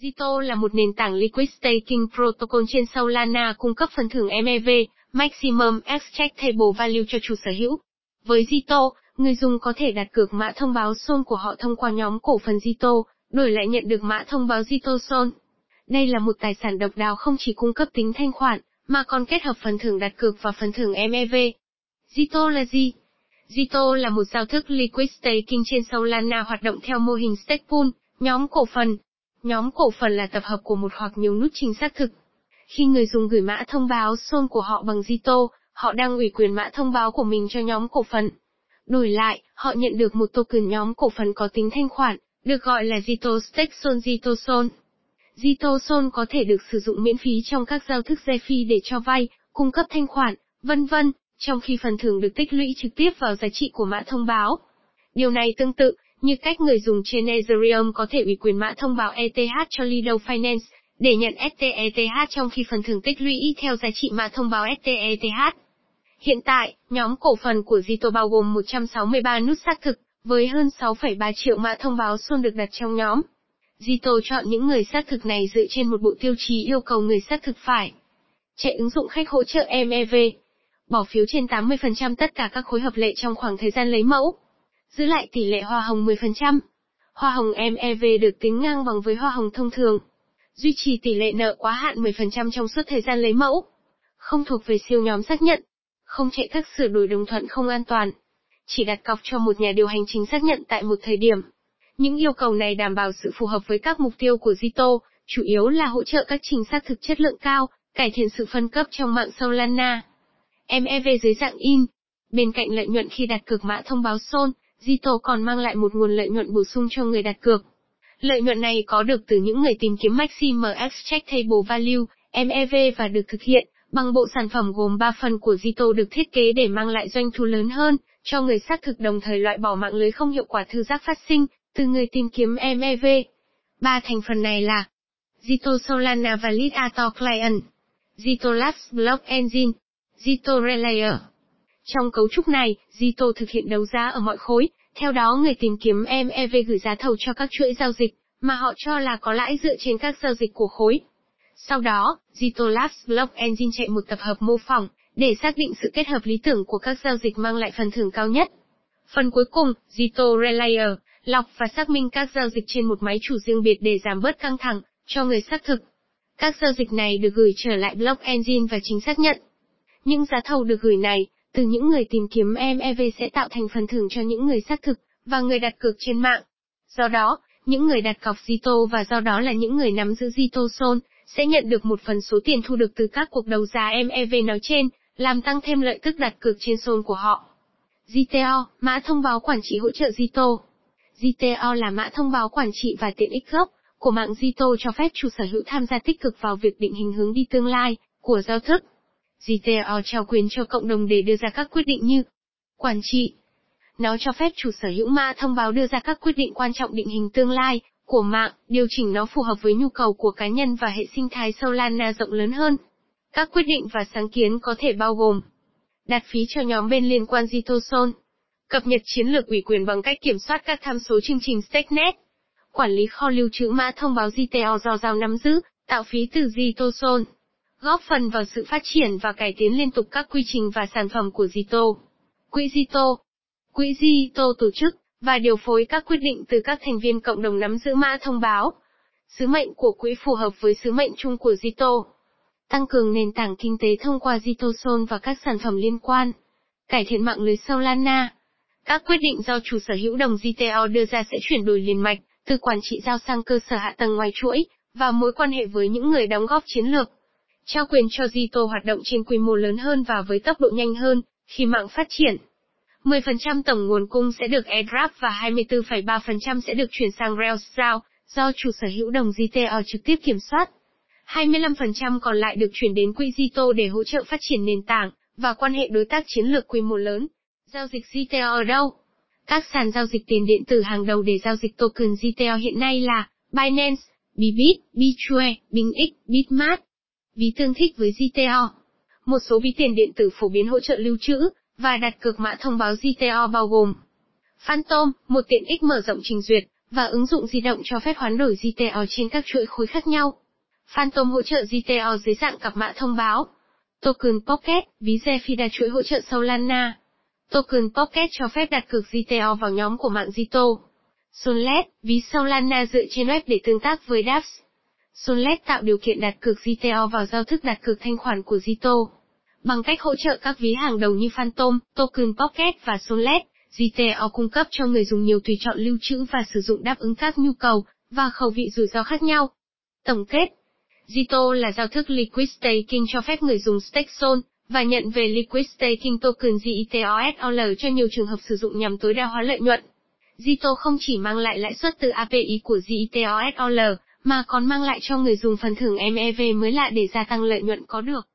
Zito là một nền tảng Liquid Staking Protocol trên Solana cung cấp phần thưởng MEV, Maximum Extractable Value cho chủ sở hữu. Với Zito, người dùng có thể đặt cược mã thông báo SOL của họ thông qua nhóm cổ phần Zito, đổi lại nhận được mã thông báo Zito SOL. Đây là một tài sản độc đáo không chỉ cung cấp tính thanh khoản, mà còn kết hợp phần thưởng đặt cược và phần thưởng MEV. Zito là gì? Zito là một giao thức liquid staking trên Solana hoạt động theo mô hình stake pool, nhóm cổ phần. Nhóm cổ phần là tập hợp của một hoặc nhiều nút trình xác thực. Khi người dùng gửi mã thông báo xôn của họ bằng Zito, họ đang ủy quyền mã thông báo của mình cho nhóm cổ phần. Đổi lại, họ nhận được một token nhóm cổ phần có tính thanh khoản, được gọi là Zito Stake Sol Zito Sol. Zito Sol có thể được sử dụng miễn phí trong các giao thức DeFi để cho vay, cung cấp thanh khoản, vân vân, trong khi phần thưởng được tích lũy trực tiếp vào giá trị của mã thông báo. Điều này tương tự, như cách người dùng trên Ethereum có thể ủy quyền mã thông báo ETH cho Lido Finance, để nhận STETH trong khi phần thưởng tích lũy theo giá trị mã thông báo STETH. Hiện tại, nhóm cổ phần của Zito bao gồm 163 nút xác thực, với hơn 6,3 triệu mã thông báo xuân được đặt trong nhóm. Zito chọn những người xác thực này dựa trên một bộ tiêu chí yêu cầu người xác thực phải chạy ứng dụng khách hỗ trợ MEV, bỏ phiếu trên 80% tất cả các khối hợp lệ trong khoảng thời gian lấy mẫu, giữ lại tỷ lệ hoa hồng 10%. Hoa hồng MEV được tính ngang bằng với hoa hồng thông thường. Duy trì tỷ lệ nợ quá hạn 10% trong suốt thời gian lấy mẫu. Không thuộc về siêu nhóm xác nhận. Không chạy các sửa đổi đồng thuận không an toàn. Chỉ đặt cọc cho một nhà điều hành chính xác nhận tại một thời điểm. Những yêu cầu này đảm bảo sự phù hợp với các mục tiêu của Zito, chủ yếu là hỗ trợ các trình xác thực chất lượng cao, cải thiện sự phân cấp trong mạng Solana. MEV dưới dạng in. Bên cạnh lợi nhuận khi đặt cược mã thông báo Sol, Zito còn mang lại một nguồn lợi nhuận bổ sung cho người đặt cược. Lợi nhuận này có được từ những người tìm kiếm Maximum Extractable Value, MEV và được thực hiện bằng bộ sản phẩm gồm 3 phần của Zito được thiết kế để mang lại doanh thu lớn hơn cho người xác thực đồng thời loại bỏ mạng lưới không hiệu quả thư giác phát sinh từ người tìm kiếm MEV. Ba thành phần này là Zito Solana Validator Client, Zito Labs Block Engine, Zito Relayer. Trong cấu trúc này, Zito thực hiện đấu giá ở mọi khối, theo đó người tìm kiếm MEV gửi giá thầu cho các chuỗi giao dịch, mà họ cho là có lãi dựa trên các giao dịch của khối. Sau đó, Zito Labs Block Engine chạy một tập hợp mô phỏng, để xác định sự kết hợp lý tưởng của các giao dịch mang lại phần thưởng cao nhất. Phần cuối cùng, Zito Relayer, lọc và xác minh các giao dịch trên một máy chủ riêng biệt để giảm bớt căng thẳng, cho người xác thực. Các giao dịch này được gửi trở lại Block Engine và chính xác nhận. Những giá thầu được gửi này, từ những người tìm kiếm MEV sẽ tạo thành phần thưởng cho những người xác thực, và người đặt cược trên mạng. Do đó, những người đặt cọc Zito và do đó là những người nắm giữ Zito Sol, sẽ nhận được một phần số tiền thu được từ các cuộc đấu giá MEV nói trên, làm tăng thêm lợi tức đặt cược trên Sol của họ. GTO, mã thông báo quản trị hỗ trợ Zito. GTO là mã thông báo quản trị và tiện ích gốc của mạng Zito cho phép chủ sở hữu tham gia tích cực vào việc định hình hướng đi tương lai của giao thức. GTO trao quyền cho cộng đồng để đưa ra các quyết định như quản trị. Nó cho phép chủ sở hữu mã thông báo đưa ra các quyết định quan trọng định hình tương lai của mạng, điều chỉnh nó phù hợp với nhu cầu của cá nhân và hệ sinh thái Solana rộng lớn hơn. Các quyết định và sáng kiến có thể bao gồm đặt phí cho nhóm bên liên quan Zitoson, cập nhật chiến lược ủy quyền bằng cách kiểm soát các tham số chương trình StakeNet, quản lý kho lưu trữ mã thông báo GTO do giao nắm giữ, tạo phí từ Zitoson, góp phần vào sự phát triển và cải tiến liên tục các quy trình và sản phẩm của Zito. Quỹ Zito Quỹ Zito tổ chức và điều phối các quyết định từ các thành viên cộng đồng nắm giữ mã thông báo. Sứ mệnh của quỹ phù hợp với sứ mệnh chung của Zito. Tăng cường nền tảng kinh tế thông qua Zitoson và các sản phẩm liên quan. Cải thiện mạng lưới Solana. Các quyết định do chủ sở hữu đồng ZTO đưa ra sẽ chuyển đổi liền mạch, từ quản trị giao sang cơ sở hạ tầng ngoài chuỗi, và mối quan hệ với những người đóng góp chiến lược. Trao quyền cho Zito hoạt động trên quy mô lớn hơn và với tốc độ nhanh hơn, khi mạng phát triển. 10% tổng nguồn cung sẽ được airdrop và 24,3% sẽ được chuyển sang Rails do chủ sở hữu đồng ZTO trực tiếp kiểm soát. 25% còn lại được chuyển đến quỹ Zito để hỗ trợ phát triển nền tảng và quan hệ đối tác chiến lược quy mô lớn. Giao dịch ZTO ở đâu? Các sàn giao dịch tiền điện tử hàng đầu để giao dịch token ZTO hiện nay là Binance, Bybit, Bitrue, BingX, Bitmart. Ví tương thích với GTO. Một số ví tiền điện tử phổ biến hỗ trợ lưu trữ, và đặt cược mã thông báo GTO bao gồm Phantom, một tiện ích mở rộng trình duyệt, và ứng dụng di động cho phép hoán đổi GTO trên các chuỗi khối khác nhau. Phantom hỗ trợ GTO dưới dạng cặp mã thông báo. Token Pocket, ví Zephyr chuỗi hỗ trợ Solana. Token Pocket cho phép đặt cược GTO vào nhóm của mạng Zito. Sollet, ví Solana dựa trên web để tương tác với dApps. Sollet tạo điều kiện đặt cược GTO vào giao thức đặt cược thanh khoản của Zito. Bằng cách hỗ trợ các ví hàng đầu như Phantom, Token Pocket và Sollet, GTO cung cấp cho người dùng nhiều tùy chọn lưu trữ và sử dụng đáp ứng các nhu cầu và khẩu vị rủi ro khác nhau. Tổng kết Zito là giao thức Liquid Staking cho phép người dùng stake Sol và nhận về Liquid Staking Token ZITOSOL cho nhiều trường hợp sử dụng nhằm tối đa hóa lợi nhuận. Zito không chỉ mang lại lãi suất từ API của ZITOSOL, mà còn mang lại cho người dùng phần thưởng MEV mới lạ để gia tăng lợi nhuận có được.